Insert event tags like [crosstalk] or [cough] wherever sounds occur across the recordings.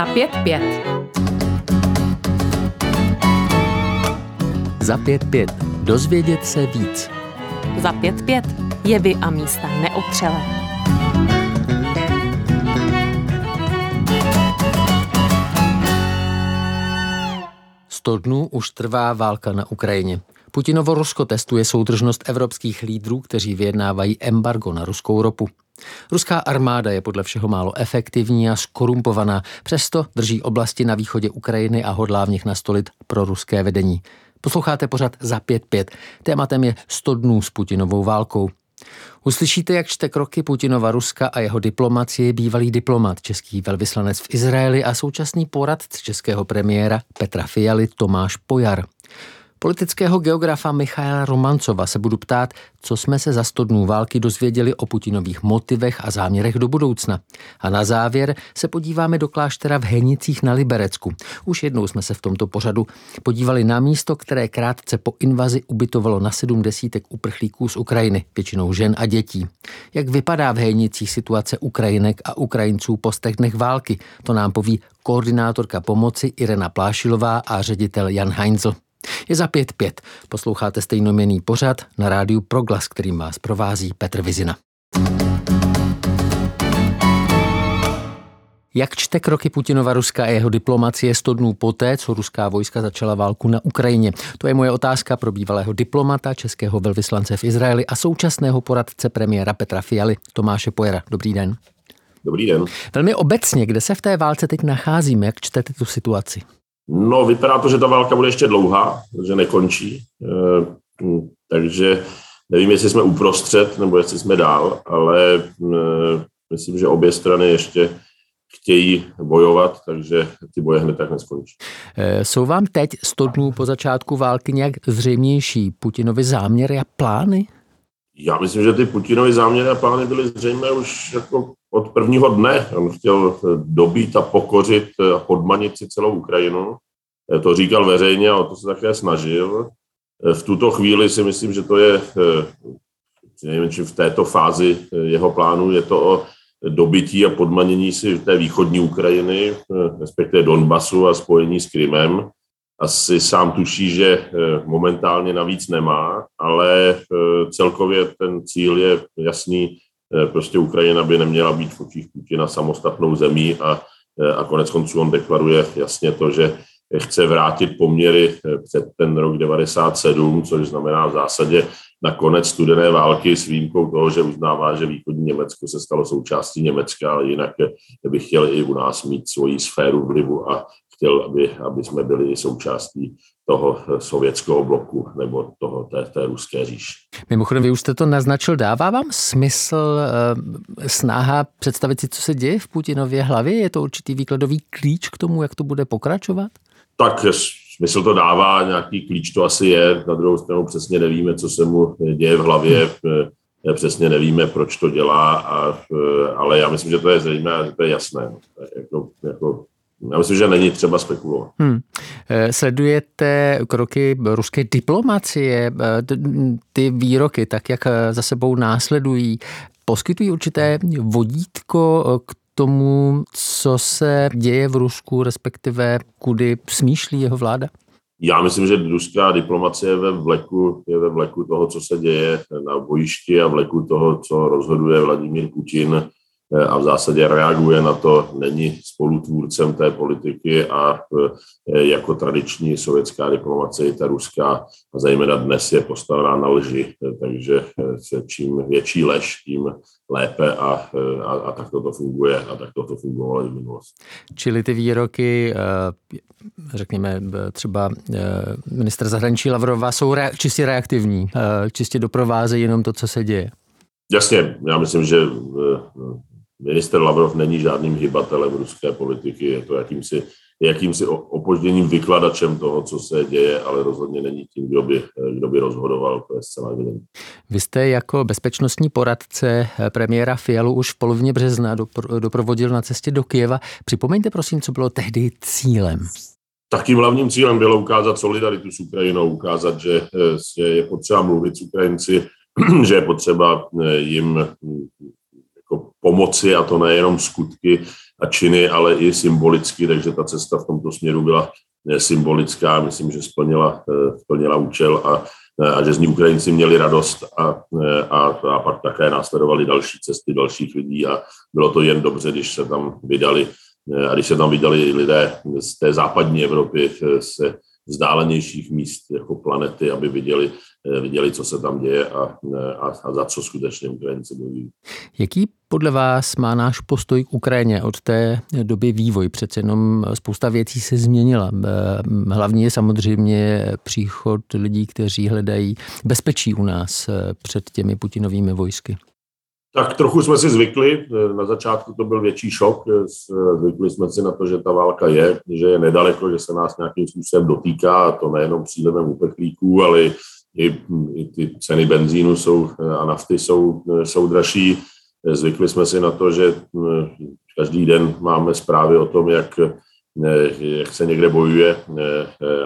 Za pět pět. Za pět pět. Dozvědět se víc. Za pět pět. Jevy a místa neotřelé. Sto dnů už trvá válka na Ukrajině. Putinovo Rusko testuje soudržnost evropských lídrů, kteří vyjednávají embargo na ruskou ropu. Ruská armáda je podle všeho málo efektivní a skorumpovaná, přesto drží oblasti na východě Ukrajiny a hodlá v nich nastolit pro ruské vedení. Posloucháte pořad za 5-5. Tématem je 100 dnů s Putinovou válkou. Uslyšíte, jak čte kroky Putinova Ruska a jeho diplomacie bývalý diplomat, český velvyslanec v Izraeli a současný poradce českého premiéra Petra Fialy Tomáš Pojar. Politického geografa Michaela Romancova se budu ptát, co jsme se za sto dnů války dozvěděli o Putinových motivech a záměrech do budoucna. A na závěr se podíváme do kláštera v Henicích na Liberecku. Už jednou jsme se v tomto pořadu podívali na místo, které krátce po invazi ubytovalo na sedm desítek uprchlíků z Ukrajiny, většinou žen a dětí. Jak vypadá v Henicích situace Ukrajinek a Ukrajinců po dnech války, to nám poví koordinátorka pomoci Irena Plášilová a ředitel Jan Heinzel. Je za pět pět. Posloucháte stejnoměný pořad na rádiu Proglas, kterým vás provází Petr Vizina. Jak čte kroky Putinova Ruska a jeho diplomacie 100 dnů poté, co ruská vojska začala válku na Ukrajině? To je moje otázka pro bývalého diplomata, českého velvyslance v Izraeli a současného poradce premiéra Petra Fialy, Tomáše Pojera. Dobrý den. Dobrý den. Velmi obecně, kde se v té válce teď nacházíme, jak čtete tu situaci? No, vypadá to, že ta válka bude ještě dlouhá, že nekončí. Eh, takže nevím, jestli jsme uprostřed nebo jestli jsme dál, ale eh, myslím, že obě strany ještě chtějí bojovat, takže ty boje hned tak neskončí. Eh, jsou vám teď 100 dnů po začátku války nějak zřejmější Putinovi záměry a plány? Já myslím, že ty Putinovy záměry a plány byly zřejmé už jako od prvního dne. On chtěl dobít a pokořit a podmanit si celou Ukrajinu. To říkal veřejně a o to se také snažil. V tuto chvíli si myslím, že to je, nevím, či v této fázi jeho plánu, je to o dobytí a podmanění si té východní Ukrajiny, respektive Donbasu a spojení s Krymem. Asi sám tuší, že momentálně navíc nemá, ale celkově ten cíl je jasný, Eh, prostě Ukrajina by neměla být v očích Putina samostatnou zemí a, eh, a konec konců on deklaruje jasně to, že chce vrátit poměry eh, před ten rok 97, což znamená v zásadě na konec studené války s výjimkou toho, že uznává, že východní Německo se stalo součástí Německa, ale jinak by chtěl i u nás mít svoji sféru vlivu a chtěl, aby, aby jsme byli součástí toho sovětského bloku nebo toho, té, té ruské říše. Mimochodem, vy už jste to naznačil, dává vám smysl e, snaha představit si, co se děje v Putinově hlavě? Je to určitý výkladový klíč k tomu, jak to bude pokračovat? Tak smysl to dává, nějaký klíč to asi je, na druhou stranu přesně nevíme, co se mu děje v hlavě, přesně nevíme, proč to dělá, a, ale já myslím, že to je zřejmé že to je jasné. Jako, jako já myslím, že není třeba spekulovat. Hmm. Sledujete kroky ruské diplomacie, eh, ty výroky, tak jak eh, za sebou následují, poskytují určité vodítko k tomu, co se děje v Rusku, respektive kudy smýšlí jeho vláda? Já myslím, že ruská diplomacie je ve vleku, je ve vleku toho, co se děje na bojišti a vleku toho, co rozhoduje Vladimír Putin Eh, a v zásadě reaguje na to, není spolutvůrcem té politiky a eh, jako tradiční sovětská diplomacie, ta ruská, a zejména dnes je postavená na lži, eh, takže čím větší lež, tím lépe a, a, a tak to funguje a tak to fungovalo i v minulosti. Čili ty výroky, řekněme třeba minister zahraničí Lavrova, jsou re, čistě reaktivní, čistě doprovázejí jenom to, co se děje. Jasně, já myslím, že Minister Lavrov není žádným hybatelem ruské politiky, je to jakýmsi, jakýmsi opožděním vykladačem toho, co se děje, ale rozhodně není tím, kdo by, kdo by rozhodoval, to je zcela evidentní. Vy jste jako bezpečnostní poradce premiéra Fialu už v polovině března doprovodil na cestě do Kijeva. Připomeňte prosím, co bylo tehdy cílem. Takým hlavním cílem bylo ukázat solidaritu s Ukrajinou, ukázat, že je potřeba mluvit s Ukrajinci, [clears throat] že je potřeba jim jako pomoci a to nejenom skutky a činy, ale i symbolicky, takže ta cesta v tomto směru byla symbolická, myslím, že splnila, splnila účel a, a že z ní Ukrajinci měli radost a, a, a pak také následovali další cesty dalších lidí a bylo to jen dobře, když se tam vydali a když se tam vydali lidé z té západní Evropy, se vzdálenějších míst jako planety, aby viděli, eh, viděli co se tam děje a, eh, a, a za co skutečně Ukrajinci bojují. Jaký podle vás má náš postoj k Ukrajině od té doby vývoj? Přece jenom spousta věcí se změnila. Eh, hlavně je samozřejmě příchod lidí, kteří hledají bezpečí u nás před těmi Putinovými vojsky. Tak trochu jsme si zvykli, na začátku to byl větší šok, zvykli jsme si na to, že ta válka je, že je nedaleko, že se nás nějakým způsobem dotýká, a to nejenom přílivem uprchlíků, ale i, i ty ceny benzínu jsou, a nafty jsou, jsou dražší. Zvykli jsme si na to, že každý den máme zprávy o tom, jak jak se někde bojuje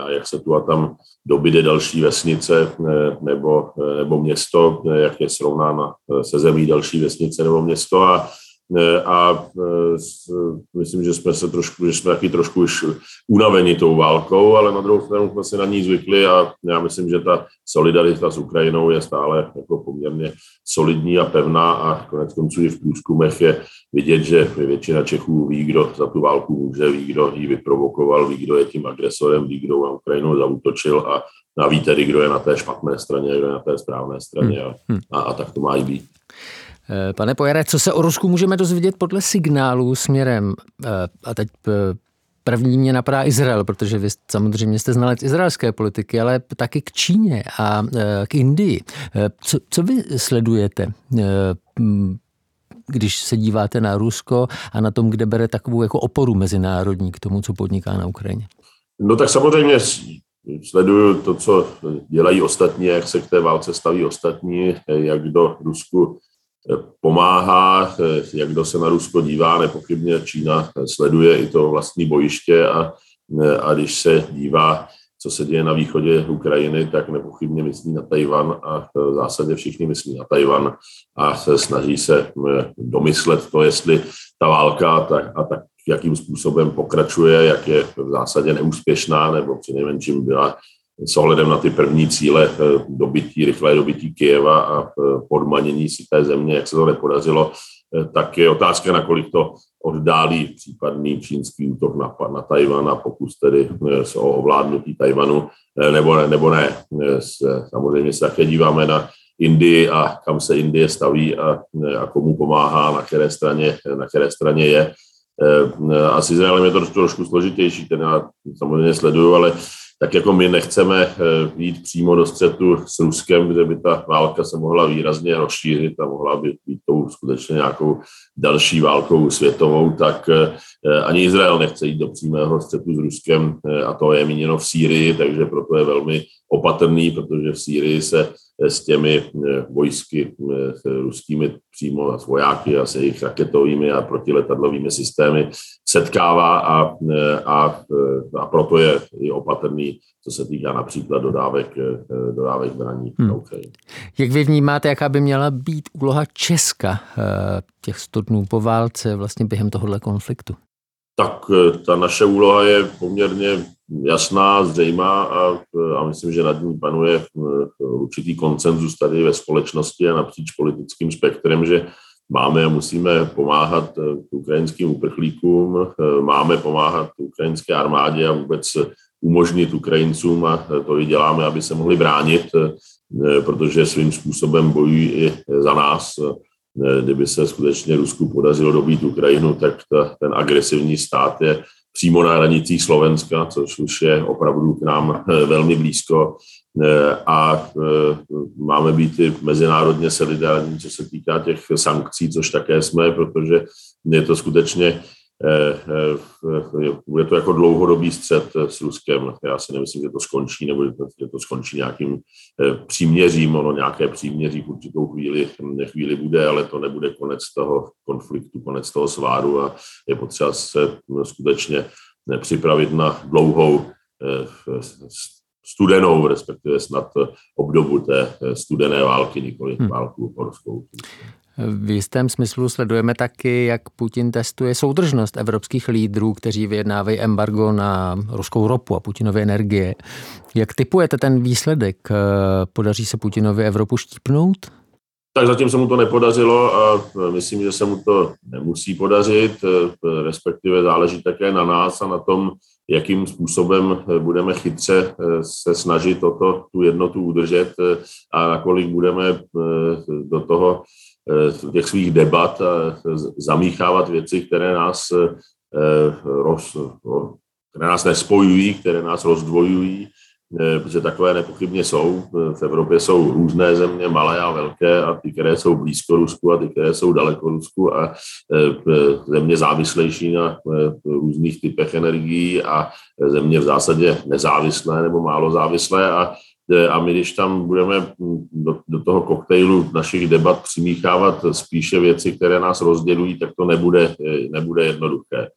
a jak se tu a tam dobyde další vesnice nebo, nebo město, jak je srovnána se zemí další vesnice nebo město a a myslím, že jsme se trošku, že jsme taky trošku už unaveni tou válkou, ale na druhou stranu jsme se na ní zvykli a já myslím, že ta solidarita s Ukrajinou je stále jako poměrně solidní a pevná a konec konců i v průzkumech je vidět, že většina Čechů ví, kdo za tu válku může, ví, kdo ji vyprovokoval, ví, kdo je tím agresorem, ví, kdo na Ukrajinu zautočil a, a ví tedy, kdo je na té špatné straně, kdo je na té správné straně a, hmm. a, a tak to má i být. Eh, pane Pojere, co se o Rusku můžeme dozvědět podle signálů směrem, eh, a teď eh, první mě napadá Izrael, protože vy samozřejmě jste znalec izraelské politiky, ale taky k Číně a k Indii. Co, co vy sledujete, když se díváte na Rusko a na tom, kde bere takovou jako oporu mezinárodní k tomu, co podniká na Ukrajině? No tak samozřejmě sleduju to, co dělají ostatní, jak se k té válce staví ostatní, jak do Rusku pomáhá, jak kdo se na Rusko dívá, nepochybně Čína sleduje i to vlastní bojiště a, a když se dívá, co se děje na východě Ukrajiny, tak nepochybně myslí na Tajvan a v zásadě všichni myslí na Tajvan a se snaží se domyslet to, jestli ta válka tak, a tak jakým způsobem pokračuje, jak je v zásadě neúspěšná, nebo přinejmenším byla s ohledem na ty první cíle eh, dobytí, rychlé dobytí Kijeva a eh, podmanění si té země, jak se to nepodařilo, eh, tak je otázka, nakolik to oddálí případný čínský útok na, na Tajvan a pokus tedy o ovládnutí Tajvanu, nebo, ne, nebo ne. Samozřejmě se také díváme na Indii a kam se Indie staví a, a komu pomáhá, na které straně, na které straně je. A s Izraelem je to trošku složitější, ten já samozřejmě sleduju, ale tak jako my nechceme eh, jít přímo do střetu s Ruskem, kde by ta válka se mohla výrazně rozšířit a mohla by být tou skutečně nějakou další válkou světovou, tak eh, ani Izrael nechce jít do přímého střetu s Ruskem eh, a to je míněno v Sýrii, takže proto je velmi opatrný, protože v Sýrii se s těmi vojsky s ruskými přímo s vojáky a se jejich raketovými a protiletadlovými systémy setkává a, a, a proto je i opatrný, co se týká například dodávek, dodávek zbraní hmm. Jak vy vnímáte, jaká by měla být úloha Česka eh, těch 100 dnů po válce vlastně během tohohle konfliktu? Tak eh, ta naše úloha je poměrně jasná, zřejmá a, a myslím, že nad ní panuje eh, určitý koncenzus tady ve společnosti a napříč politickým spektrem, že máme a musíme pomáhat eh, ukrajinským uprchlíkům, eh, máme pomáhat ukrajinské armádě a vůbec umožnit Ukrajincům, a to i děláme, aby se mohli bránit, protože svým způsobem bojují i za nás. Kdyby se skutečně Rusku podařilo dobít Ukrajinu, tak ta, ten agresivní stát je přímo na hranicích Slovenska, což už je opravdu k nám eh, velmi blízko. Eh, a eh, máme být i mezinárodně solidární, co se týká těch sankcí, což také jsme, protože je to skutečně Eh, eh, bude to jako dlouhodobý střed eh, s Ruskem. Já si nemyslím, že to skončí, nebo že to skončí nějakým příměřím. Ono nějaké příměří v určitou chvíli, chvíli bude, ale to nebude konec toho konfliktu, konec toho sváru a je potřeba se skutečně připravit na dlouhou studenou, respektive snad obdobu té studené války, nikoli hmm. válku horskou. V jistém smyslu sledujeme taky, jak Putin testuje soudržnost evropských lídrů, kteří vyjednávají embargo na ruskou ropu a Putinovy energie. Jak typujete ten výsledek? Podaří se Putinovi Evropu štípnout? Tak zatím se mu to nepodařilo a myslím, že se mu to nemusí podařit, respektive záleží také na nás a na tom, jakým způsobem budeme chytře se snažit o to, tu jednotu udržet a nakolik budeme do toho těch svých debat zamíchávat věci, které nás, roz, které nás nespojují, které nás rozdvojují Eh, protože takové nepochybně jsou. V Evropě jsou různé země, malé a velké, a ty, které jsou blízko Rusku a ty, které jsou daleko Rusku a eh, země závislejší na eh, různých typech energií a země v zásadě nezávislé nebo málo závislé a a my, když tam budeme do, do toho koktejlu našich debat přimíchávat spíše věci, které nás rozdělují, tak to nebude, nebude jednoduché.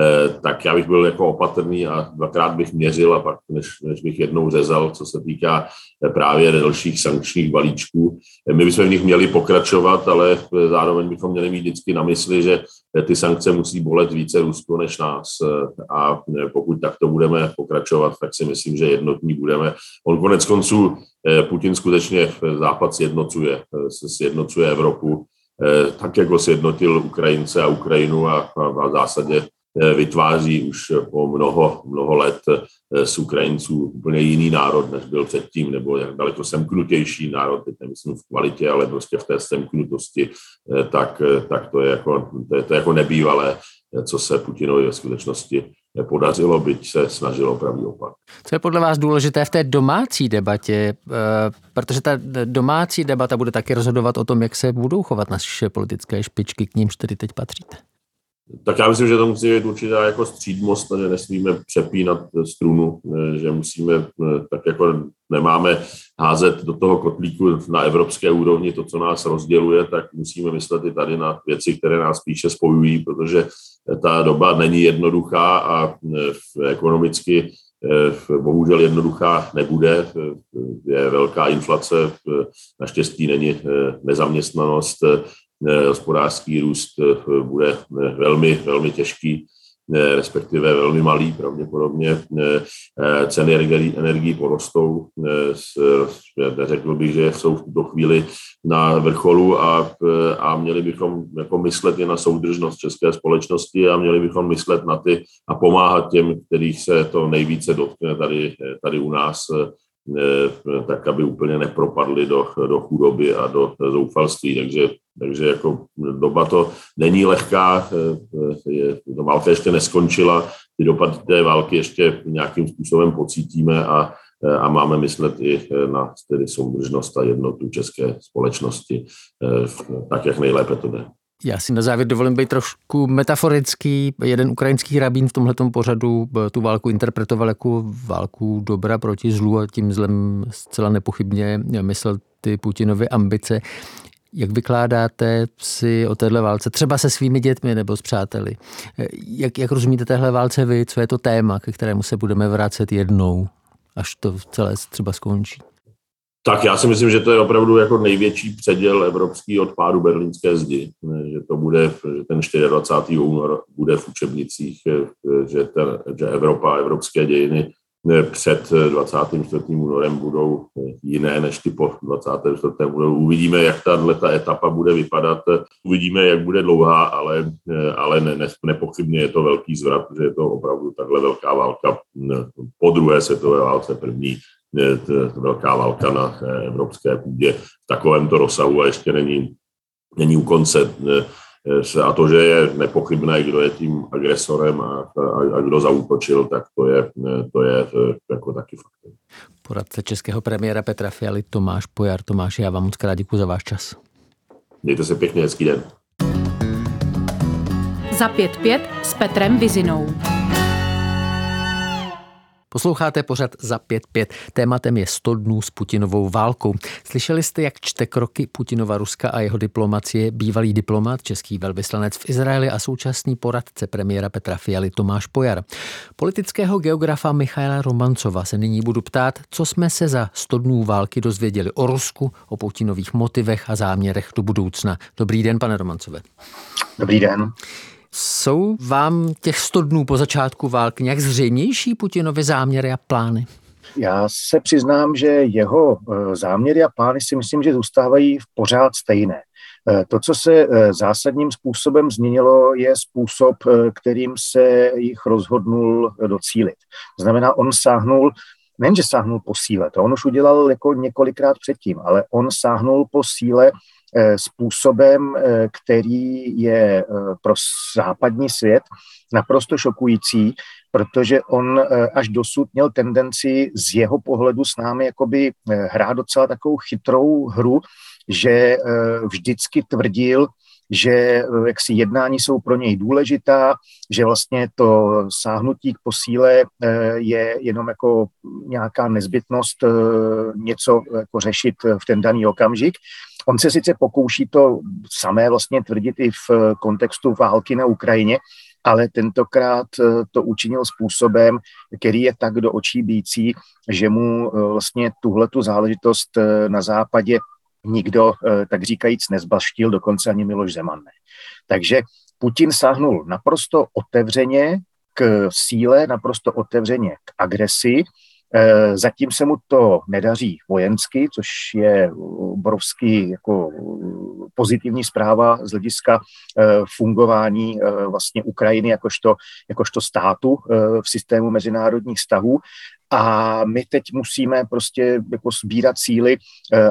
Eh, tak já bych byl jako opatrný a dvakrát bych měřil a pak, než, než bych jednou řezal, co se týká eh, právě dalších sankčních balíčků. Eh, my bychom v nich měli pokračovat, ale zároveň bychom měli mít vždycky na mysli, že ty sankce musí bolet více Rusko než nás a pokud takto budeme pokračovat, tak si myslím, že jednotní budeme. On konec konců, Putin skutečně Západ sjednocuje, sjednocuje Evropu, tak jako sjednotil Ukrajince a Ukrajinu a, a v zásadě vytváří už po mnoho, mnoho let eh, z Ukrajinců úplně jiný národ, než byl předtím, nebo jak daleko semknutější národ, teď nemyslím v kvalitě, ale prostě v té semknutosti, eh, tak, tak to, je jako, to, je, to je jako nebývalé, co se Putinovi ve skutečnosti nepodařilo, byť se snažilo pravý opak. Co je podle vás důležité v té domácí debatě, protože ta domácí debata bude taky rozhodovat o tom, jak se budou chovat naše politické špičky, k nímž tedy teď patříte? Tak já myslím, že to musí být určitá jako střídmost, že nesmíme přepínat strunu, že musíme, tak jako nemáme házet do toho kotlíku na evropské úrovni to, co nás rozděluje, tak musíme myslet i tady na věci, které nás spíše spojují, protože ta doba není jednoduchá a ekonomicky bohužel jednoduchá nebude. Je velká inflace, naštěstí není nezaměstnanost, Eh, hospodářský růst eh, bude eh, velmi, velmi těžký, respektive velmi malý pravděpodobně. Ceny energií porostou. Řekl bych, že jsou v tuto chvíli na vrcholu a, a měli bychom jako myslet i na soudržnost české společnosti a měli bychom myslet na ty a pomáhat těm, kterých se to nejvíce dotkne tady, tady u nás tak aby úplně nepropadli do, do chudoby a do zoufalství. Takže, takže jako doba to není lehká, je, to válka ještě neskončila, ty dopady té války ještě nějakým způsobem pocítíme a, a máme myslet i na tedy soudržnost a jednotu české společnosti, tak jak nejlépe to jde. Já si na závěr dovolím být trošku metaforický. Jeden ukrajinský rabín v tomhle pořadu eh, tu válku interpretoval jako válku dobra proti zlu a tím zlem zcela nepochybně myslel ty Putinovy ambice. Jak vykládáte si o téhle válce, třeba se svými dětmi nebo s přáteli? Eh, jak, jak rozumíte téhle válce vy? Co je to téma, ke kterému se budeme vracet jednou, až to celé třeba skončí? Tak já si myslím, že to je opravdu jako největší předěl evropský odpádu berlínské zdi, že to bude, ten 24. únor bude v učebnicích, že, ten, že Evropa, evropské dějiny před 24. únorem budou jiné než ty po 24. únoru. Uvidíme, jak ta etapa bude vypadat, uvidíme, jak bude dlouhá, ale, ale ne, ne, nepochybně je to velký zvrat, že je to opravdu takhle velká válka po druhé světové válce první velká válka na eh, evropské půdě v takovémto rozsahu a ještě není, není u konce. Eh, a to, že je nepochybné, kdo je tím agresorem a, a, a kdo zautočil, tak to je, eh, to je jako taky fakt. Poradce českého premiéra Petra Fialy Tomáš Pojar. Tomáš, já vám moc krát děkuji za váš čas. Mějte se pěkně, hezký den. Za pět pět s Petrem Vizinou. Posloucháte pořad za 5-5. Tématem je 100 dnů s Putinovou válkou. Slyšeli jste, jak čte kroky Putinova Ruska a jeho diplomacie bývalý diplomat, český velvyslanec v Izraeli a současný poradce premiéra Petra Fialy Tomáš Pojar. Politického geografa Michaela Romancova se nyní budu ptát, co jsme se za 100 dnů války dozvěděli o Rusku, o Putinových motivech a záměrech do budoucna. Dobrý den, pane Romancové. Dobrý den. Jsou vám těch 100 dnů po začátku války nějak zřejmější Putinovy záměry a plány? Já se přiznám, že jeho eh, záměry a plány si myslím, že zůstávají v pořád stejné. Eh, to, co se eh, zásadním způsobem změnilo, je způsob, kterým se jich rozhodnul docílit. Znamená, on sáhnul nejenže sáhnul po síle, to on už udělal jako několikrát předtím, ale on sáhnul po síle způsobem, eh, který je eh, pro západní svět naprosto šokující, protože on až dosud měl tendenci z jeho pohledu s námi jakoby hrát docela takovou chytrou hru, že vždycky tvrdil, že jaksi jednání jsou pro něj důležitá, že vlastně to sáhnutí k posíle je jenom jako nějaká nezbytnost něco jako řešit v ten daný okamžik. On se sice pokouší to samé vlastně tvrdit i v kontextu války na Ukrajině, ale tentokrát eh, to učinil způsobem, který je tak do očí bící, že mu eh, vlastně tuhle tu záležitost eh, na západě nikdo, tak říkajíc, nezbaštil, dokonce ani Miloš Zeman ne. Takže Putin sáhnul naprosto otevřeně k síle, naprosto otevřeně k agresi, Eh, zatím se mu to nedaří vojensky, což je obrovský jako pozitivní zpráva z hlediska eh, fungování eh, vlastně Ukrajiny jakožto, jakožto státu v systému mezinárodních vztahů. A my teď musíme prostě jako sbírat síly,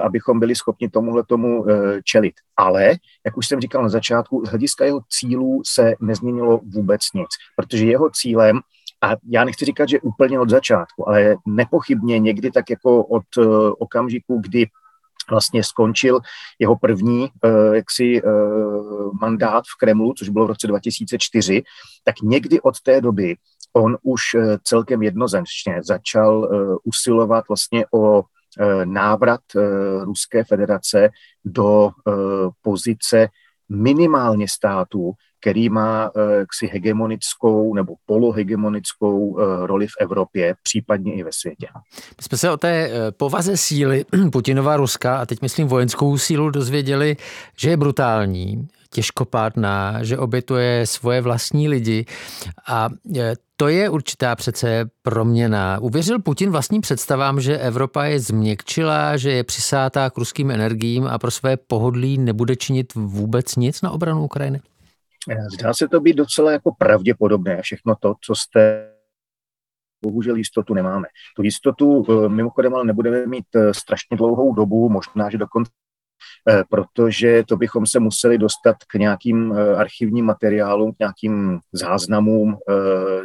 abychom byli schopni tomuhle tomu čelit. Ale, jak už jsem říkal na začátku, z hlediska jeho cílů se nezměnilo vůbec nic, protože jeho cílem a já nechci říkat, že úplně od začátku, ale nepochybně někdy tak jako od uh, okamžiku, kdy vlastně skončil jeho první uh, jaksi uh, mandát v Kremlu, což bylo v roce 2004, tak někdy od té doby on už uh, celkem jednoznačně začal usilovat vlastně o návrat Ruské federace do pozice minimálně státu, který má eh, jaksi hegemonickou nebo polohegemonickou eh, roli v Evropě, případně i ve světě. My jsme se o té eh, povaze síly [clears throat] Putinova Ruska, a teď myslím vojenskou sílu, dozvěděli, že je brutální, těžkopádná, že obětuje svoje vlastní lidi a to je určitá přece proměna. Uvěřil Putin vlastním představám, že Evropa je změkčila, že je přisátá k ruským energiím a pro své pohodlí nebude činit vůbec nic na obranu Ukrajiny? Zdá se to být docela jako pravděpodobné všechno to, co jste bohužel jistotu nemáme. Tu jistotu eh, mimochodem ale nebudeme mít eh, strašně dlouhou dobu, možná, že dokonce Eh, protože to bychom se museli dostat k nějakým eh, archivním materiálům, k nějakým záznamům eh,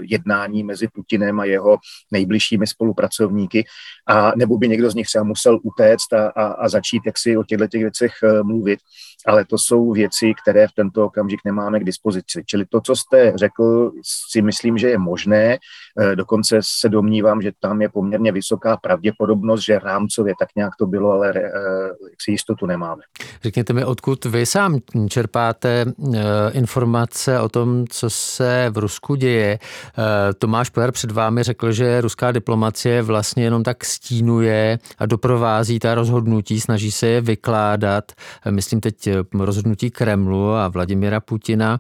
jednání mezi Putinem a jeho nejbližšími spolupracovníky, a nebo by někdo z nich třeba musel utéct a, a, a začít jaksi o těchto těch věcech mluvit, ale to jsou věci, které v tento okamžik nemáme k dispozici. Čili to, co jste řekl, si myslím, že je možné, dokonce se domnívám, že tam je poměrně vysoká pravděpodobnost, že rámcově tak nějak to bylo, ale si jistotu nemáme. Řekněte mi, odkud vy sám čerpáte eh, informace o tom, co se v Rusku děje. Tomáš Pojar před vámi řekl, že ruská diplomacie vlastně jenom tak stínuje a doprovází ta rozhodnutí, snaží se je vykládat. Myslím teď rozhodnutí Kremlu a Vladimira Putina.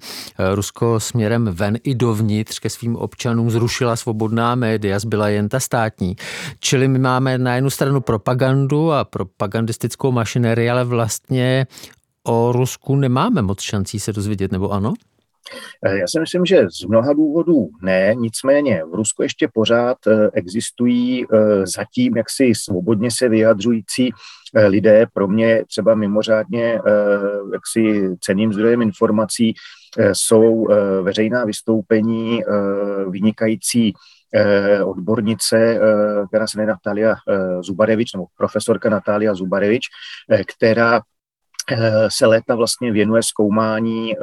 Rusko směrem ven i dovnitř ke svým občanům zrušila svobodná média, zbyla jen ta státní. Čili my máme na jednu stranu propagandu a propagandistickou mašinerii, ale vlastně o Rusku nemáme moc šancí se dozvědět, nebo ano? Eh, já si myslím, že z mnoha důvodů ne, nicméně v Rusku ještě pořád eh, existují eh, zatím jaksi svobodně se vyjadřující lidé, pro mě třeba mimořádně jaksi ceným zdrojem informací jsou veřejná vystoupení vynikající odbornice, která se jmenuje Natalia Zubarevič, nebo profesorka Natalia Zubarevič, která se léta vlastně věnuje zkoumání eh,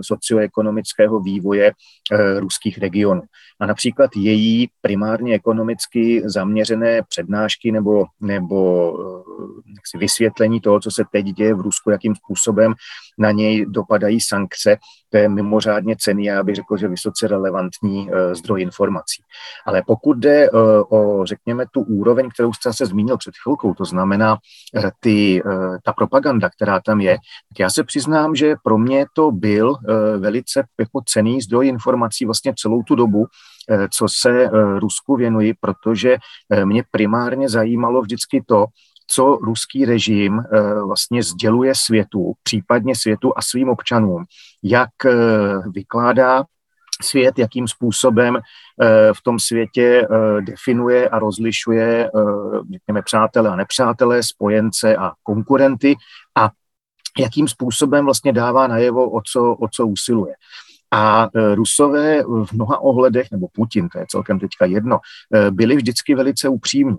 socioekonomického vývoje eh, ruských regionů. A například její primárně ekonomicky zaměřené přednášky nebo, nebo vysvětlení toho, co se teď děje v Rusku, jakým způsobem na něj dopadají sankce, to je mimořádně cený, já bych řekl, že vysoce relevantní zdroj informací. Ale pokud jde o, řekněme, tu úroveň, kterou jste se zmínil před chvilkou, to znamená ty, ta propaganda, která tam je, tak já se přiznám, že pro mě to byl velice jako cený zdroj informací vlastně celou tu dobu, co se Rusku věnuji, protože mě primárně zajímalo vždycky to, co ruský režim vlastně sděluje světu, případně světu a svým občanům, jak vykládá svět, jakým způsobem v tom světě definuje a rozlišuje, řekněme, přátelé a nepřátelé, spojence a konkurenty a jakým způsobem vlastně dává najevo, o co, o co usiluje. A Rusové v mnoha ohledech, nebo Putin, to je celkem teďka jedno, byli vždycky velice upřímní.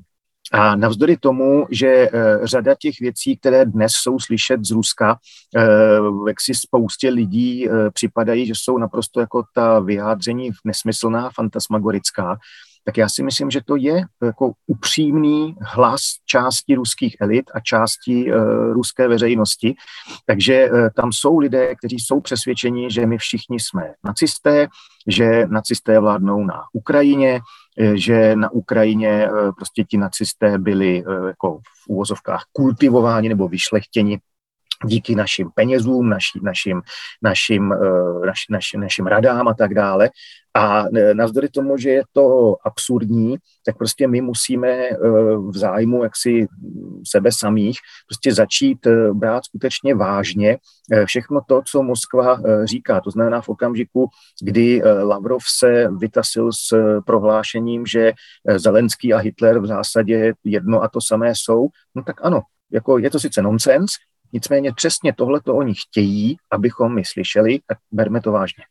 A navzdory tomu, že e, řada těch věcí, které dnes jsou slyšet z Ruska, jak si spoustě lidí připadají, že jsou naprosto jako ta vyjádření nesmyslná, fantasmagorická, tak já si myslím, že to je jako upřímný hlas části ruských elit a části uh, ruské veřejnosti. Takže uh, tam jsou lidé, kteří jsou přesvědčeni, že my všichni jsme nacisté, že nacisté vládnou na Ukrajině, eh, že na Ukrajině prostě ti nacisté byli jako v úvozovkách kultivováni nebo vyšlechtěni díky našim penězům, naši, našim, našim, naš, naš, našim radám a tak dále. A e, navzdory tomu, že je to absurdní, tak prostě my musíme e, v zájmu jaksi sebe samých prostě začít brát skutečně vážně všechno to, co Moskva říká. To znamená v okamžiku, kdy Lavrov se vytasil s prohlášením, že Zelenský a Hitler v zásadě jedno a to samé jsou, no tak ano, jako je to sice nonsens, nicméně přesně tohle to oni chtějí, abychom my slyšeli, tak berme to vážně.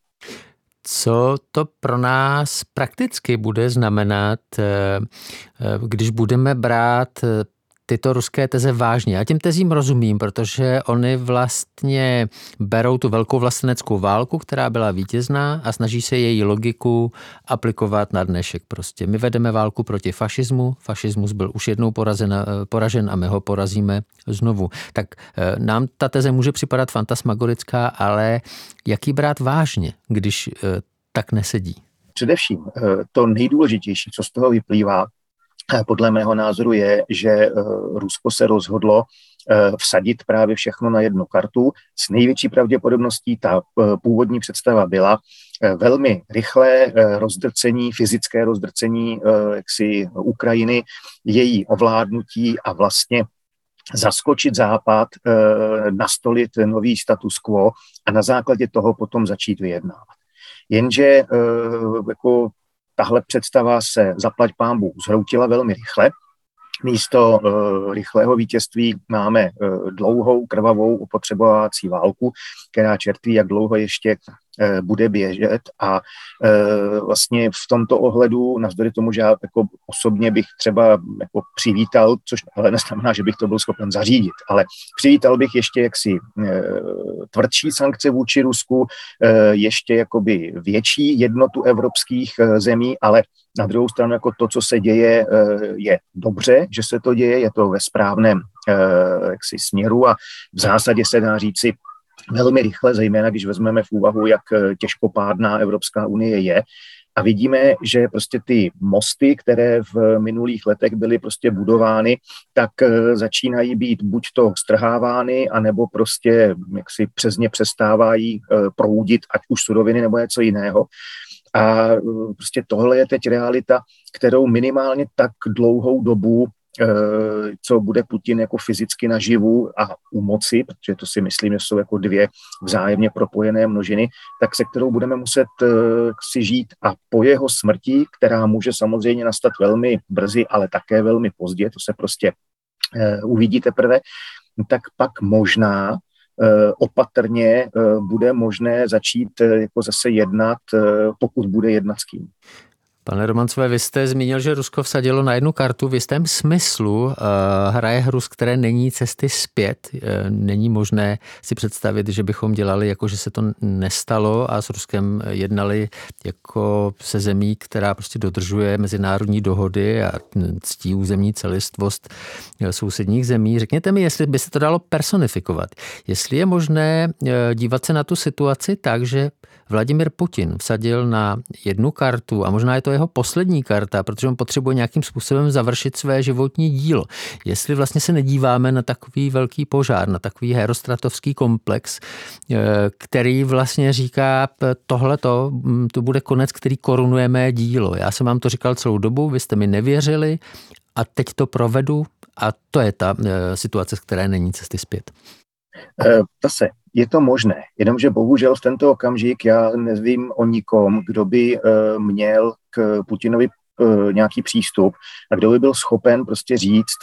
Co to pro nás prakticky bude znamenat, eh, eh, když budeme brát eh, tyto ruské teze vážně. Já těm tezím rozumím, protože oni vlastně berou tu velkou vlasteneckou válku, která byla vítězná a snaží se její logiku aplikovat na dnešek. Prostě my vedeme válku proti fašismu, fašismus byl už jednou porazen, poražen a my ho porazíme znovu. Tak eh, nám ta teze může připadat fantasmagorická, ale jak ji brát vážně, když eh, tak nesedí? Především eh, to nejdůležitější, co z toho vyplývá, podle mého názoru je, že eh, Rusko se rozhodlo eh, vsadit právě všechno na jednu kartu. S největší pravděpodobností ta eh, původní představa byla velmi rychlé rozdrcení, fyzické rozdrcení jaksi Ukrajiny, její ovládnutí a vlastně zaskočit Západ, nastolit nový status quo a na základě toho potom začít vyjednávat. Jenže jako tahle představa se zaplať pámbu zhroutila velmi rychle. Místo uh, rychlého vítězství máme uh, dlouhou, krvavou opotřebovací válku, která čertví, jak dlouho ještě Eh, bude běžet. A eh, vlastně v tomto ohledu, navzdory tomu, že já jako osobně bych třeba jako přivítal, což ale neznamená, že bych to byl schopen zařídit, ale přivítal bych ještě jaksi eh, tvrdší sankce vůči Rusku, ještě jakoby větší jednotu evropských zemí, ale na druhou stranu jako to, co se děje, je dobře, že se to děje, je to ve správném jaksi směru a v zásadě se dá říci, velmi rychle, zejména když vezmeme v úvahu, jak eh, těžkopádná Evropská unie je. A vidíme, že prostě ty mosty, které v minulých letech byly prostě budovány, tak eh, začínají být buď to strhávány, anebo prostě jaksi přes ně přestávají eh, proudit, ať už suroviny nebo něco jiného. A prostě tohle je teď realita, kterou minimálně tak dlouhou dobu co bude Putin jako fyzicky naživu a u moci, protože to si myslím, že jsou jako dvě vzájemně propojené množiny, tak se kterou budeme muset eh, si žít a po jeho smrti, která může samozřejmě nastat velmi brzy, ale také velmi pozdě, to se prostě eh, uvidí teprve, tak pak možná opatrně bude možné začít jako zase jednat, pokud bude jednat s kým. Pane Romancové, vy jste zmínil, že Rusko vsadilo na jednu kartu. V jistém smyslu uh, hraje hru, z které není cesty zpět. Uh, není možné si představit, že bychom dělali jako, že se to nestalo a s Ruskem jednali jako se zemí, která prostě dodržuje mezinárodní dohody a ctí územní celistvost eh, sousedních zemí. Řekněte mi, jestli by se to dalo personifikovat. Jestli je možné dívat se na tu situaci tak, že Vladimir Putin vsadil na jednu kartu a možná je to jeho poslední karta, protože on potřebuje nějakým způsobem završit své životní dílo. Jestli vlastně se nedíváme na takový velký požár, na takový herostratovský komplex, eh, který vlastně říká, tohle mm, to bude konec, který korunuje mé dílo. Já jsem vám to říkal celou dobu, vy jste mi nevěřili a teď to provedu a to je ta eh, situace, z které není cesty zpět. Eh, zase, je to možné, jenomže bohužel v tento okamžik já nevím o nikom, kdo by měl k Putinovi eh, nějaký přístup a kdo by byl schopen prostě říct,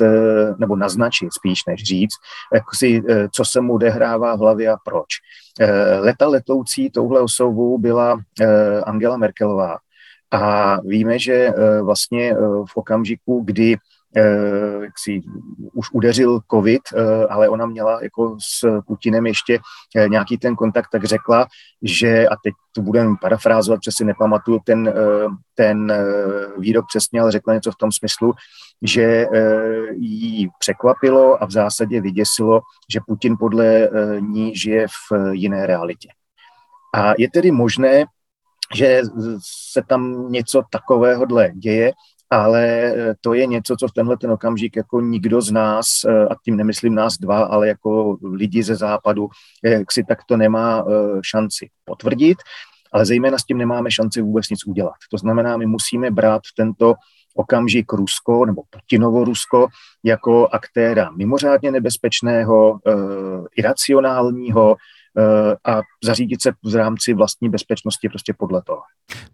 nebo naznačit spíš než říct, jako si, co se mu odehrává v hlavě a proč. Leta letoucí touhle osobou byla Angela Merkelová. A víme, že vlastně v okamžiku, kdy Eh, jak si už udeřil covid, eh, ale ona měla jako s Putinem ještě eh, nějaký ten kontakt, tak řekla, že, a teď to budeme parafrázovat, přesně nepamatuju ten, ten výrok přesně, ale řekla něco v tom smyslu, že jí překvapilo a v zásadě vyděsilo, že Putin podle ní žije v jiné realitě. A je tedy možné, že se tam něco takového děje ale eh, to je něco, co v tenhle ten okamžik jako nikdo z nás, eh, a tím nemyslím nás dva, ale jako lidi ze západu, eh, jak si tak to nemá šanci potvrdit, ale zejména s tím nemáme šanci vůbec nic udělat. To znamená, my musíme brát tento okamžik Rusko nebo Putinovo Rusko jako aktéra mimořádně nebezpečného, iracionálního, Eh, a zařídit se v rámci vlastní bezpečnosti prostě podle toho.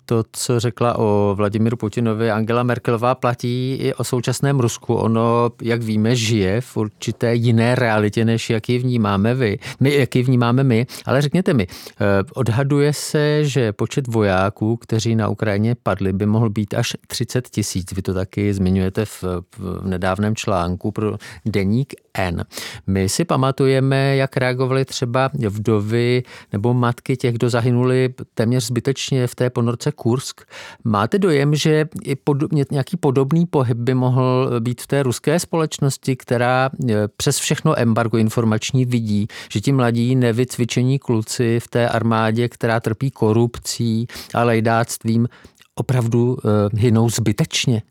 To, co řekla o Vladimíru Putinovi Angela Merkelová, platí i o současném Rusku. Ono, jak víme, žije v určité jiné realitě, než jak ji vnímáme vy, my, jak ji vnímáme my. Ale řekněte mi, eh, odhaduje se, že počet vojáků, kteří na Ukrajině padli, by mohl být až 30 tisíc. Vy to taky zmiňujete v, v nedávném článku pro deník N. My si pamatujeme, jak reagovali třeba vdovy nebo matky těch, kdo zahynuli téměř zbytečně v té ponorce Kursk. Máte dojem, že pod, nějaký podobný pohyb by mohl být v té ruské společnosti, která e, přes všechno embargo informační vidí, že ti mladí nevycvičení kluci v té armádě, která trpí korupcí a lejdáctvím, opravdu uh, hynou zbytečně?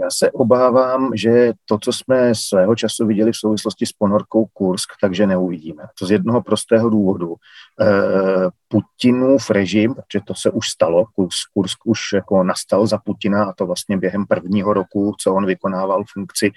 Já se obávám, že to, co jsme svého času viděli v souvislosti s ponorkou Kursk, takže neuvidíme. To z jednoho prostého důvodu. Eh, Putinův režim, protože to se už stalo, Kursk už jako nastal za Putina a to vlastně během prvního roku, co on vykonával funkci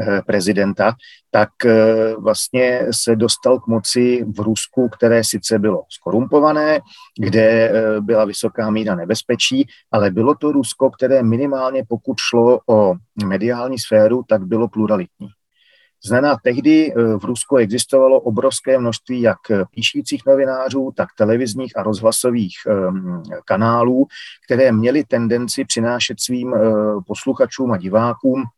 eh, prezidenta, tak eh, vlastně se dostal k moci v Rusku, které sice bylo skorumpované, kde byla vysoká míra nebezpečí, ale bylo to Rusko, které minimálně pokud šlo o mediální sféru, tak bylo pluralitní. Znamená, tehdy eh, v Rusku existovalo obrovské množství jak píšících novinářů, tak televizních a rozhlasových ehm, kanálů, které měly tendenci přinášet svým eh, posluchačům a divákům eh,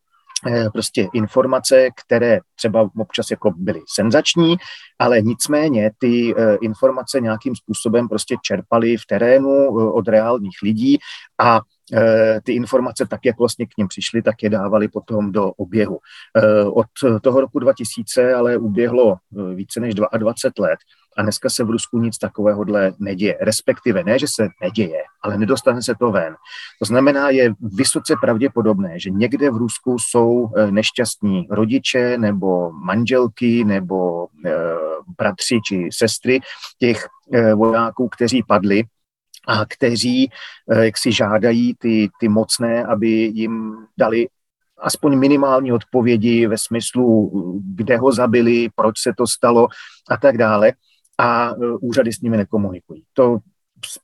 prostě informace, které třeba občas jako byly senzační, ale nicméně ty informace nějakým způsobem prostě čerpaly v terénu od reálních lidí a Eh, ty informace tak, jak vlastně k ním přišly, tak je dávali potom do oběhu. Eh, od toho roku 2000 ale uběhlo eh, více než 22 let a dneska se v Rusku nic takového neděje. Respektive ne, že se neděje, ale nedostane se to ven. To znamená, je vysoce pravděpodobné, že někde v Rusku jsou nešťastní rodiče nebo manželky nebo bratři či sestry těch vojáků, kteří padli a kteří eh, jak si žádají ty, ty mocné, aby jim dali aspoň minimální odpovědi ve smyslu, kde ho zabili, proč se to stalo a tak dále. A eh, úřady s nimi nekomunikují. To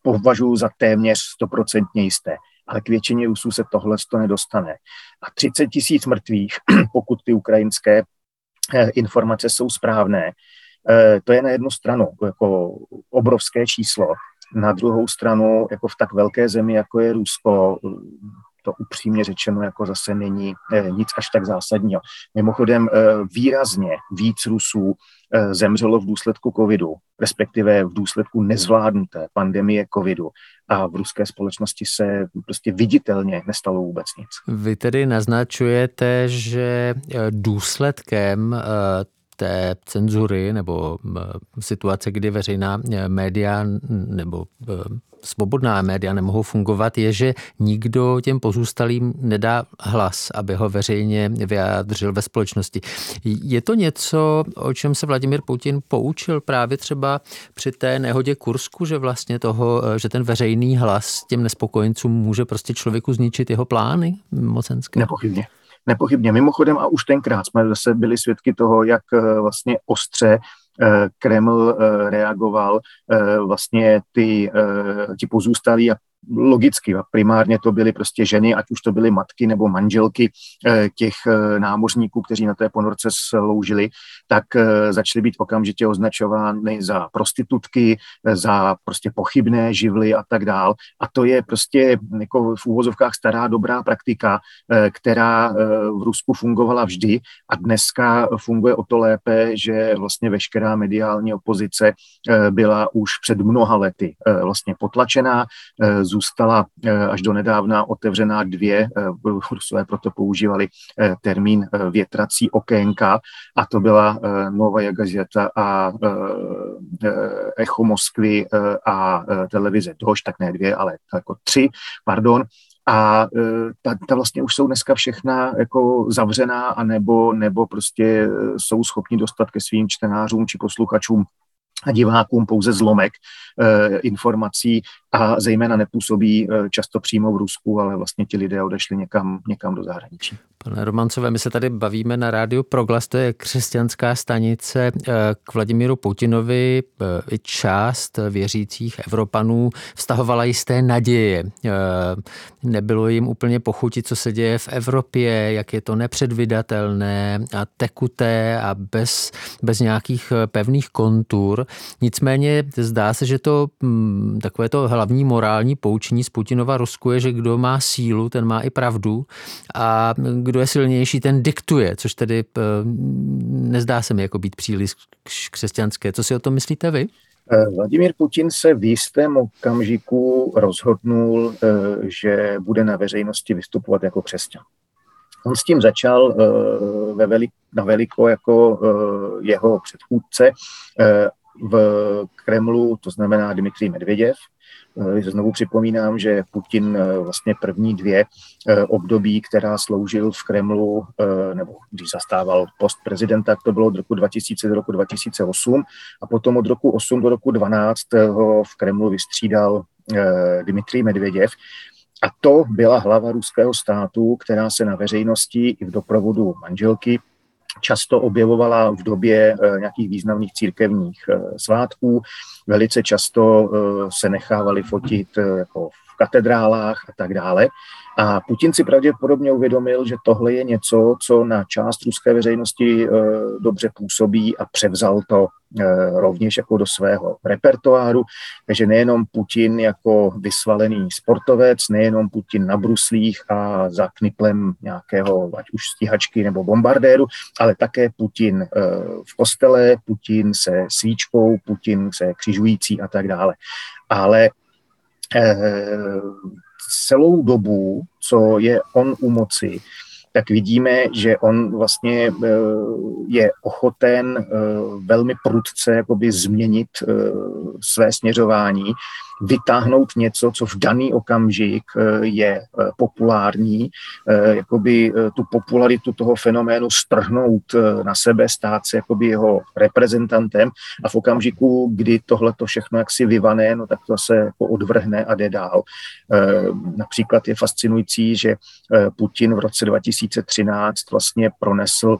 považuji za téměř stoprocentně jisté. Ale k většině Rusů se tohle to nedostane. A 30 tisíc mrtvých, [clears throat] pokud ty ukrajinské eh, informace jsou správné, to je na jednu stranu jako obrovské číslo, na druhou stranu, jako v tak velké zemi, jako je Rusko, to upřímně řečeno jako zase není nic až tak zásadního. Mimochodem výrazně víc Rusů zemřelo v důsledku covidu, respektive v důsledku nezvládnuté pandemie covidu a v ruské společnosti se prostě viditelně nestalo vůbec nic. Vy tedy naznačujete, že důsledkem té cenzury nebo situace, kdy veřejná média nebo svobodná média nemohou fungovat, je, že nikdo těm pozůstalým nedá hlas, aby ho veřejně vyjádřil ve společnosti. Je to něco, o čem se Vladimir Putin poučil právě třeba při té nehodě Kursku, že vlastně toho, že ten veřejný hlas těm nespokojencům může prostě člověku zničit jeho plány mocenské? Nepochybně. Nepochybně. Mimochodem, a už tenkrát jsme zase byli svědky toho, jak eh, vlastně ostře eh, Kreml eh, reagoval, vlastně ty, ti pozůstalí a logicky, primárně to byly prostě ženy, ať už to byly matky nebo manželky eh, těch eh, námořníků, kteří na té ponorce sloužili, tak eh, začaly být okamžitě označovány za prostitutky, za prostě pochybné živly a tak dál. A to je prostě jako v úvozovkách stará dobrá praktika, která v Rusku fungovala vždy a dneska funguje o to lépe, že vlastně veškerá mediální opozice byla už před mnoha lety vlastně potlačená, zůstala eh, až do nedávna otevřená dvě, eh, Rusové proto používali eh, termín větrací okénka. A to byla Nova Gazeta a Echo Moskvy a televize Dož, tak ne dvě, ale jako tři, pardon, a ta, ta vlastně už jsou dneska všechna jako zavřená, a nebo, nebo prostě jsou schopni dostat ke svým čtenářům či posluchačům a divákům pouze zlomek e, informací a zejména nepůsobí e, často přímo v Rusku, ale vlastně ti lidé odešli někam, někam do zahraničí. Pane Romancové, my se tady bavíme na rádiu Proglas, to je křesťanská stanice eh, k Vladimíru Putinovi. I část věřících Evropanů vztahovala jisté naděje. Nebylo jim úplně pochutit, co se děje v Evropě, jak je to nepředvydatelné a tekuté a bez, bez nějakých pevných kontur. Nicméně zdá se, že to hm, takové to hlavní morální poučení z Putinova Rusku je, že kdo má sílu, ten má i pravdu a kdo je silnější, ten diktuje, což tedy eh, nezdá se mi jako být příliš křesťanské. Co si o tom myslíte vy? Eh, Vladimír Putin se v jistém okamžiku rozhodnul, eh, že bude na veřejnosti vystupovat jako křesťan. On s tím začal ve velik, na veliko jako jeho předchůdce v Kremlu, to znamená Dmitrij Medvěděv. Eh, znovu připomínám, že Putin eh, vlastně první dvě eh, období, která sloužil v Kremlu, nebo když zastával post prezidenta, to bylo od roku 2000 do roku 2008 a potom od roku 8 do roku 12 ho v Kremlu vystřídal Dmitrij Medvěděv. A to byla hlava ruského státu, která se na veřejnosti i v doprovodu manželky často objevovala v době eh, nějakých významných církevních eh, svátků. Velice často eh, se nechávali fotit jako v katedrálách a tak dále. A Putin si pravděpodobně uvědomil, že tohle je něco, co na část ruské veřejnosti dobře působí a převzal to rovněž jako do svého repertoáru. Takže nejenom Putin jako vysvalený sportovec, nejenom Putin na bruslích a za kniplem nějakého, ať už stíhačky nebo bombardéru, ale také Putin v kostele, Putin se svíčkou, Putin se křižující a tak dále. Ale celou dobu, co je on u moci, tak vidíme, že on vlastně eh, je ochoten eh, velmi prudce jakoby změnit eh, své směřování, vytáhnout něco, co v daný okamžik je populární, jakoby tu popularitu toho fenoménu strhnout na sebe, stát se jakoby jeho reprezentantem a v okamžiku, kdy tohle to všechno jaksi vyvané, no tak to se jako odvrhne a jde dál. Například je fascinující, že Putin v roce 2000 2013 vlastně pronesl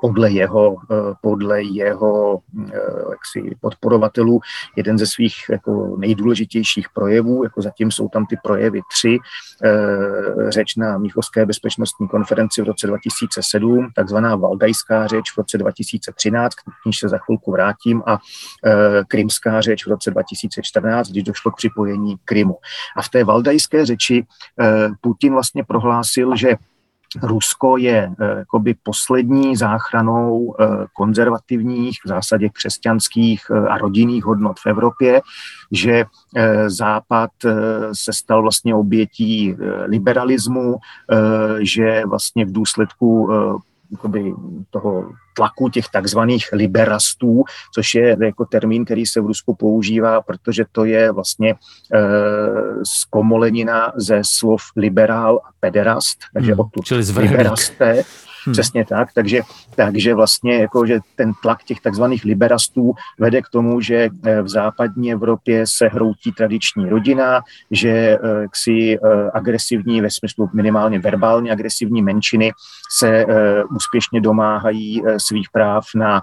podle jeho, eh, podle jeho eh, jaksi, podporovatelů jeden ze svých jako nejdůležitějších projevů, jako zatím jsou tam ty projevy tři, eh, řeč na Míchovské bezpečnostní konferenci v roce 2007, takzvaná Valdajská řeč v roce 2013, k níž se za chvilku vrátím, a krymská řeč v roce 2014, když došlo k připojení Krymu. A v té Valdajské řeči Putin vlastně prohlásil, že Rusko je eh, jakoby poslední záchranou eh, konzervativních, v zásadě křesťanských eh, a rodinných hodnot v Evropě, že Západ se stal vlastně obětí liberalismu, že vlastně v důsledku jakoby, toho tlaku těch takzvaných liberastů, což je jako termín, který se v Rusku používá, protože to je vlastně e, zkomolenina ze slov liberál a pederast, takže hmm, odtud liberasté, Hmm. Přesně tak, takže, takže vlastně jako, že ten tlak těch takzvaných liberastů vede k tomu, že eh, v západní Evropě se hroutí tradiční rodina, že eh, si eh, agresivní, ve smyslu minimálně verbálně agresivní menšiny se úspěšně domáhají svých práv na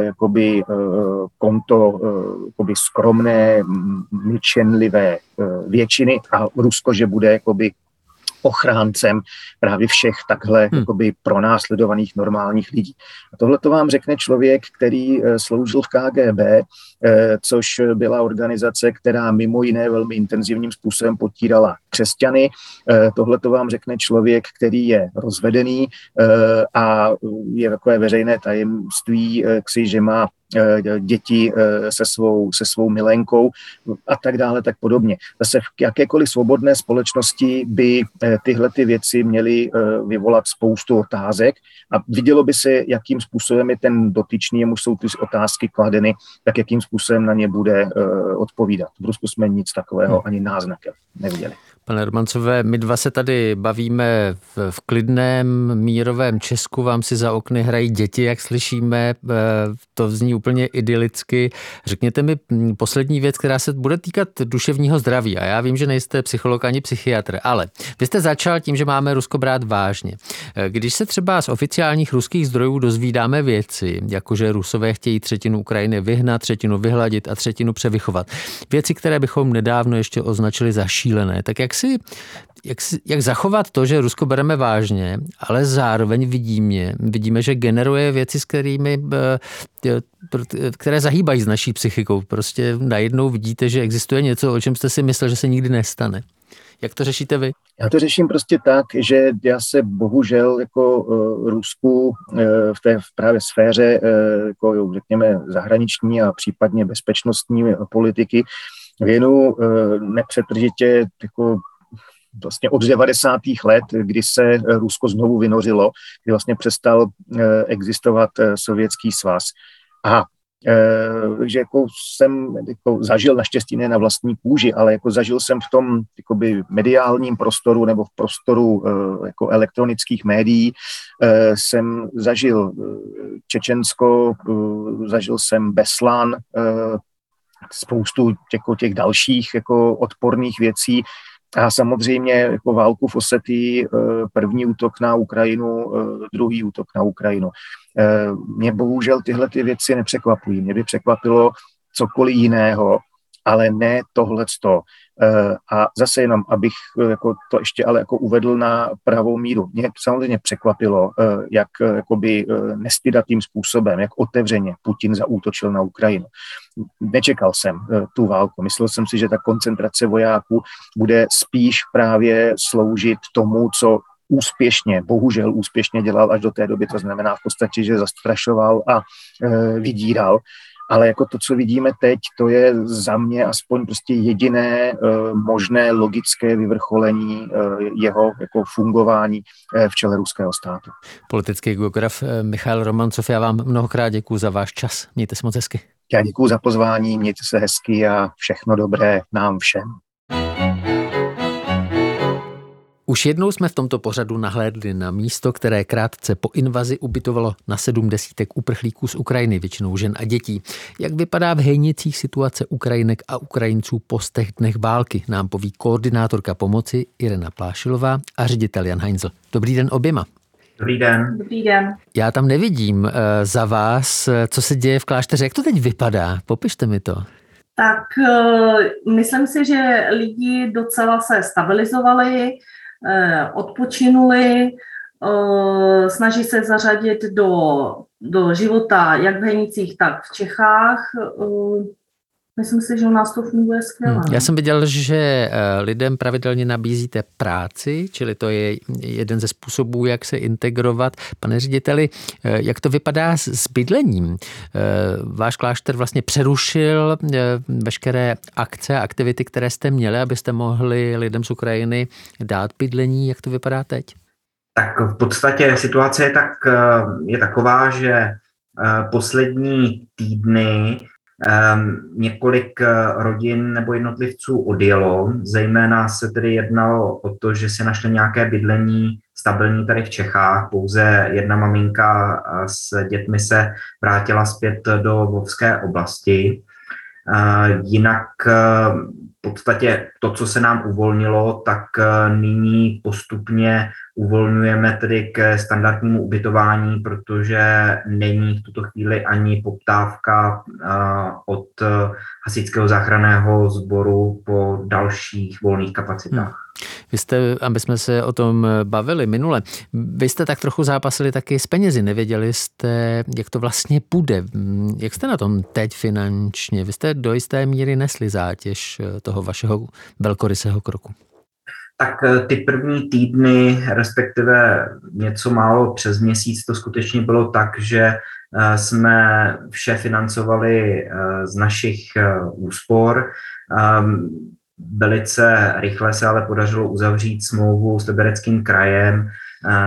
jakoby konto jakoby skromné, mlčenlivé většiny a Rusko, že bude jakoby ochráncem právě všech takhle hmm. jakoby pronásledovaných normálních lidí. A tohle to vám řekne člověk, který eh, sloužil v KGB, eh, což byla organizace, která mimo jiné velmi intenzivním způsobem potírala křesťany. Eh, tohle to vám řekne člověk, který je rozvedený a je takové veřejné tajemství, že má děti eh, se svou, se svou milenkou a tak dále, tak podobně. Zase v jakékoliv svobodné společnosti by eh, tyhle ty věci měly vyvolat spoustu otázek a vidělo by se, jakým způsobem je ten dotyčný, jemu jsou ty otázky kladeny, tak jakým způsobem na ně bude odpovídat. V Rusku jsme nic takového hmm. ani náznakem neviděli. Pane Romancové, my dva se tady bavíme v, v klidném, mírovém Česku, vám si za okny hrají děti, jak slyšíme, eh, to zní úplně idylicky. Řekněte mi hm, poslední věc, která se bude týkat duševního zdraví. A já vím, že nejste psycholog ani psychiatr, ale vy jste začal tím, že máme Rusko brát vážně. Eh, když se třeba z oficiálních ruských zdrojů dozvídáme věci, jako že Rusové chtějí třetinu Ukrajiny vyhnat, třetinu vyhladit a třetinu převychovat, věci, které bychom nedávno ještě označili za šílené, tak jak si, jak, si, jak zachovat to, že Rusko bereme vážně, ale zároveň vidíme, vidíme, že generuje věci, s kterými, eh, které zahýbají s naší psychikou. Prostě najednou vidíte, že existuje něco, o čem jste si myslel, že se nikdy nestane. Jak to řešíte vy? Já to řeším prostě tak, že já se bohužel jako uh, Rusku uh, v té právě sféře, uh, jako řekněme zahraniční a případně bezpečnostní politiky věnu uh, nepřetržitě jako vlastně od 90. let, kdy se Rusko znovu vynořilo, kdy vlastně přestal existovat sovětský svaz. A že jako jsem jako zažil naštěstí ne na vlastní kůži, ale jako zažil jsem v tom jakoby mediálním prostoru nebo v prostoru jako elektronických médií, jsem zažil Čečensko, zažil jsem Beslan, spoustu těch, těch dalších jako odporných věcí, a samozřejmě jako válku v Osetí, eh, první útok na Ukrajinu, eh, druhý útok na Ukrajinu. Eh, mě bohužel tyhle ty věci nepřekvapují. Mě by překvapilo cokoliv jiného, ale ne tohleto. Eh, a zase jenom, abych eh, jako to ještě ale jako uvedl na pravou míru. Mě samozřejmě překvapilo, eh, jak jakoby nestydatým způsobem, jak otevřeně Putin zaútočil na Ukrajinu. Nečekal jsem tu válku. Myslel jsem si, že ta koncentrace vojáků bude spíš právě sloužit tomu, co úspěšně, bohužel úspěšně dělal až do té doby, to znamená v podstatě, že zastrašoval a e, vydíral ale jako to, co vidíme teď, to je za mě aspoň prostě jediné uh, možné logické vyvrcholení uh, jeho jako fungování uh, v čele ruského státu. Politický geograf Michal Romancov, já vám mnohokrát děkuji za váš čas. Mějte se moc hezky. Já děkuji za pozvání, mějte se hezky a všechno dobré nám všem. Už jednou jsme v tomto pořadu nahlédli na místo, které krátce po invazi ubytovalo na sedm desítek uprchlíků z Ukrajiny, většinou žen a dětí. Jak vypadá v hejnicích situace Ukrajinek a Ukrajinců po stech dnech války, nám poví koordinátorka pomoci Irena Plášilová a ředitel Jan Heinzel. Dobrý den oběma. Dobrý den. Dobrý den. Já tam nevidím eh, za vás, eh, co se děje v klášteře. Jak to teď vypadá? Popište mi to. Tak eh, myslím si, že lidi docela se stabilizovali, odpočinuli, snaží se zařadit do, do života jak v Henicích, tak v Čechách. Myslím si, že u nás to funguje skvěle. Hmm. Já jsem viděl, že eh, lidem pravidelně nabízíte práci, čili to je jeden ze způsobů, jak se integrovat. Pane řediteli, eh, jak to vypadá s bydlením? Eh, váš klášter vlastně přerušil veškeré akce a aktivity, které jste měli, abyste mohli lidem z Ukrajiny dát bydlení. Jak to vypadá teď? Tak v podstatě situace je, tak, je taková, že poslední týdny několik eh, rodin nebo jednotlivců odjelo, zejména se tedy jednalo o to, že se našli nějaké bydlení stabilní tady v Čechách. Pouze jedna maminka eh, s dětmi se vrátila zpět do Vovské oblasti. Uh, jinak v podstatě to, co se nám uvolnilo, tak nyní postupně uvolňujeme tedy k standardnímu ubytování, protože není v tuto chvíli ani poptávka od hasičského záchranného sboru po dalších volných kapacitách. Hmm. Vy jste, aby jsme se o tom bavili minule, vy jste tak trochu zápasili taky s penězi, nevěděli jste, jak to vlastně bude. Jak jste na tom teď finančně? Vy jste do jisté míry nesli zátěž toho vašeho velkorysého kroku tak eh, ty první týdny, respektive něco málo přes měsíc, to skutečně bylo tak, že eh, jsme vše financovali eh, z našich úspor. Ehm, velice rychle se ale podařilo uzavřít smlouvu s Libereckým krajem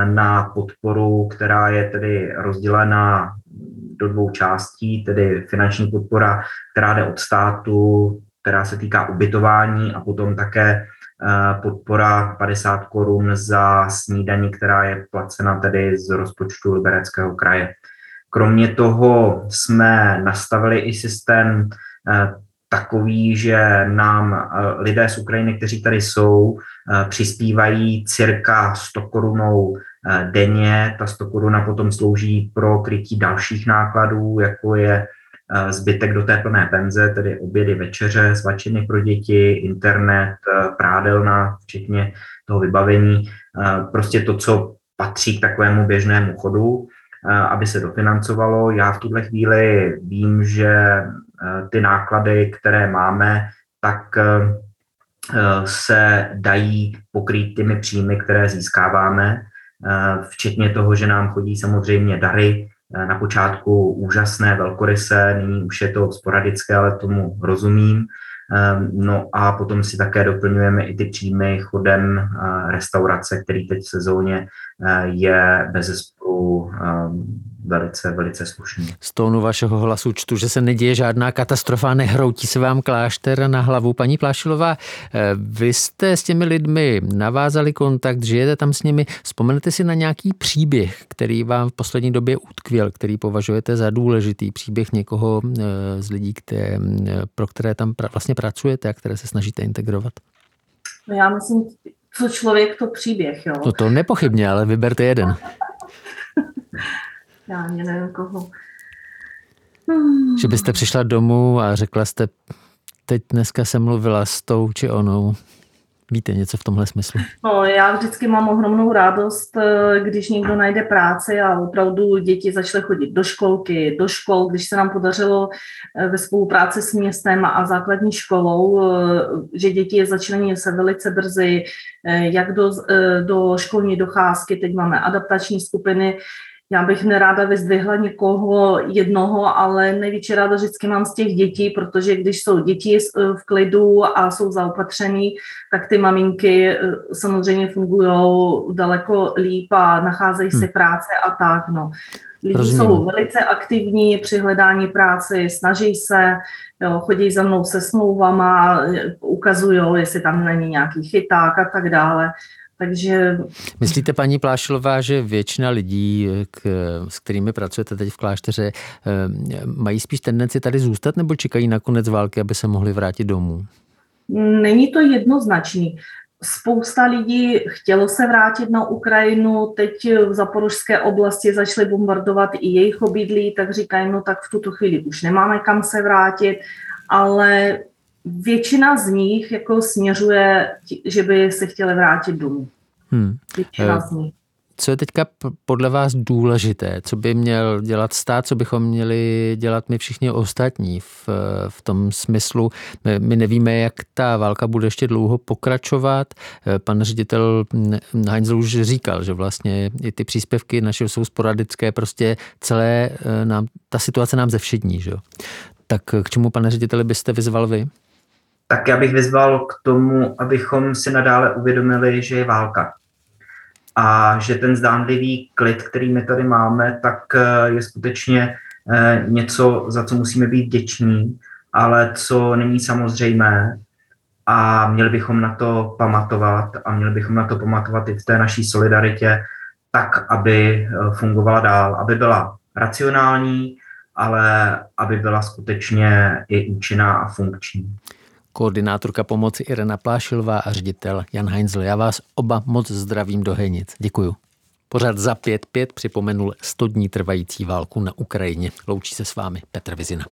na podporu, která je tedy rozdělena do dvou částí, tedy finanční podpora, která jde od státu, která se týká ubytování a potom také podpora 50 korun za snídaní, která je placena tedy z rozpočtu Libereckého kraje. Kromě toho jsme nastavili i systém eh, takový, že nám eh, lidé z Ukrajiny, kteří tady jsou, přispívají cirka 100 korunou denně. Ta 100 koruna potom slouží pro krytí dalších nákladů, jako je Eh, zbytek do té plné penze, tedy obědy, večeře, svačiny pro děti, internet, eh, prádelna, včetně toho vybavení, eh, prostě to, co patří k takovému běžnému chodu, aby se dofinancovalo. Já v tuhle chvíli vím, že ty náklady, které máme, tak se dají pokrýt těmi příjmy, které získáváme, včetně toho, že nám chodí samozřejmě dary, Eh, na počátku úžasné, velkoryse, nyní už je to sporadické, ale tomu rozumím. Ehm, no a potom si také doplňujeme i ty příjmy chodem eh, restaurace, který teď v sezóně eh, je bez zesporu ehm, velice, velice slušný. Z tónu vašeho hlasu čtu, že se neděje žádná katastrofa, nehroutí se vám klášter na hlavu. Paní Plášilová, eh, vy jste s těmi lidmi navázali kontakt, žijete tam s nimi. Vzpomenete si na nějaký příběh, který vám v poslední době utkvěl, který považujete za důležitý příběh někoho eh, z lidí, které, pro které tam vlastně pracujete a které se snažíte integrovat? No já myslím, co člověk, to příběh. Jo. No to nepochybně, ale vyberte jeden. [laughs] Ani nevím koho. Že byste přišla domů a řekla jste, teď dneska jsem mluvila s tou či onou. Víte něco v tomhle smyslu? No, já vždycky mám ohromnou radost, eh, když někdo najde práci a opravdu děti začaly chodit do školky, do škol, když se nám podařilo eh, ve spolupráci s městem a základní školou, eh, že děti začlení se velice brzy, jak do, do školní docházky, teď máme adaptační skupiny, já bych neráda vyzdvihla někoho jednoho, ale největší ráda vždycky mám z těch dětí, protože když jsou děti v klidu a jsou zaopatřený, tak ty maminky eh, samozřejmě fungují daleko líp a nacházejí si hmm. práce a tak. No. Lidi Rozumím. jsou velice aktivní při hledání práce, snaží se, jo, chodí za mnou se smlouvama, ukazují, jestli tam není nějaký chyták a tak dále. Takže... Myslíte, paní Plášilová, že většina lidí, k, s kterými pracujete teď v klášteře, eh, mají spíš tendenci tady zůstat nebo čekají na konec války, aby se mohli vrátit domů? Není to jednoznačný. spousta lidí chtělo se vrátit na Ukrajinu, teď v zaporožské oblasti začaly bombardovat i jejich obydlí, tak říkají, no tak v tuto chvíli už nemáme kam se vrátit, ale většina z nich jako směřuje, že by se chtěli vrátit domů. Hmm. Většina uh, z nich. Co je teďka podle vás důležité? Co by měl dělat stát? Co bychom měli dělat my všichni ostatní v, v tom smyslu? My, my nevíme, jak ta válka bude ještě dlouho pokračovat. Pan ředitel Heinzel už říkal, že vlastně i ty příspěvky naše jsou sporadické, prostě celé nám, ta situace nám zevšední. Že? Tak k čemu, pane řediteli, byste vyzval vy? Tak já bych vyzval k tomu, abychom si nadále uvědomili, že je válka. A že ten zdánlivý klid, který my tady máme, tak eh, je skutečně eh, něco, za co musíme být vděční, ale co není samozřejmé. A měli bychom na to pamatovat a měli bychom na to pamatovat i v té naší solidaritě, tak, aby eh, fungovala dál, aby byla racionální, ale aby byla skutečně i účinná a funkční koordinátorka pomoci Irena Plášilová a ředitel Jan Heinzl. Já vás oba moc zdravím do Henic. Děkuju. Pořád za 5-5 připomenul 100 dní trvající válku na Ukrajině. Loučí se s vámi Petr Vizina.